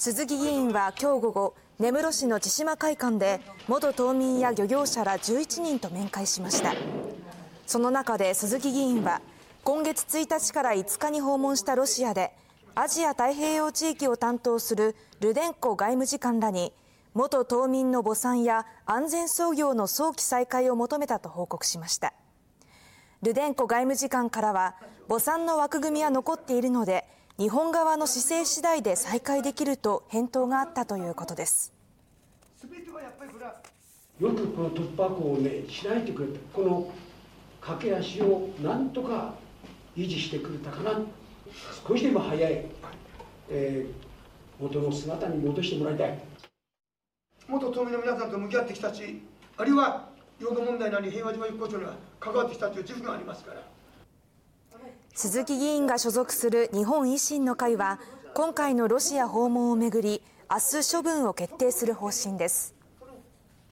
鈴木議員は今日午後根室市の千島会館で元島民や漁業者ら11人と面会しました。その中で鈴木議員は今月1日から5日に訪問したロシアでアジア太平洋地域を担当するルデンコ外務次官らに元島民の墓参や安全操業の早期再開を求めたと報告しました。ルデンコ外務次官からは墓参の枠組みは残っているので日本側の姿勢次第で再開できると返答があったということです。よくこの突破口をね開いてくれたこの駆け足をなんとか維持してくれたかな。少しでも早い、えー、元の姿に戻してもらいたい。元島民の皆さんと向き合ってきたしあるいは領土問題なり平和島復興庁には関わってきたという自負がありますから鈴木議員が所属する日本維新の会は今回のロシア訪問をめぐり明日処分を決定する方針です。